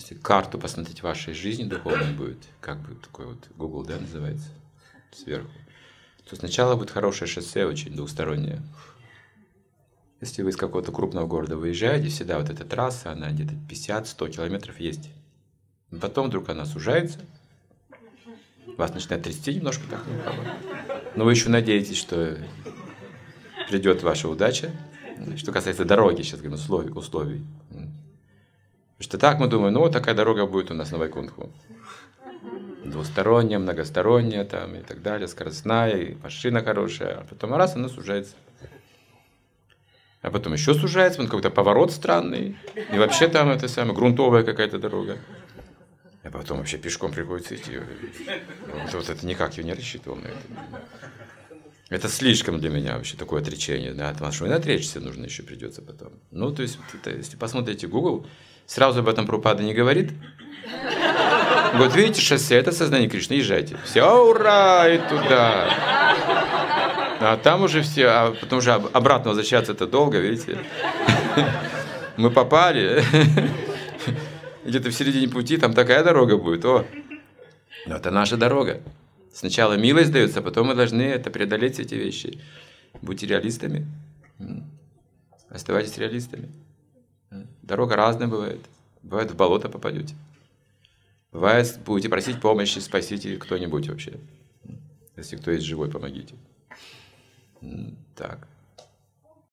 Если карту посмотреть вашей жизни духовной будет, как бы такой вот Google, да, называется, сверху, то сначала будет хорошее шоссе, очень двухстороннее. Если вы из какого-то крупного города выезжаете, всегда вот эта трасса, она где-то 50-100 километров есть. Потом вдруг она сужается, вас начинает трясти немножко так, но вы еще надеетесь, что придет ваша удача. Что касается дороги, сейчас говорим, условий. условий. Что так мы думаем, ну вот такая дорога будет у нас на Вайкунтху. Двусторонняя, многосторонняя там и так далее, скоростная, и машина хорошая. А потом раз, она сужается. А потом еще сужается, он какой-то поворот странный. И вообще там это самое, грунтовая какая-то дорога. А потом вообще пешком приходится идти. Вот, вот это никак я не рассчитывал на это. Это слишком для меня вообще такое отречение. Да, потому что и отречься нужно еще придется потом. Ну, то есть, это, если посмотрите Google, сразу об этом Прупада не говорит. Вот видите, шоссе, это сознание Кришны, езжайте. Все, ура, и туда. А там уже все, а потом уже обратно возвращаться это долго, видите. Мы попали. Где-то в середине пути там такая дорога будет. О, но это наша дорога. Сначала милость дается, а потом мы должны это преодолеть эти вещи. Будьте реалистами. Оставайтесь реалистами. Дорога разная бывает. Бывает, в болото попадете. Бывает, будете просить помощи, спасите кто-нибудь вообще. Если кто есть живой, помогите. Так.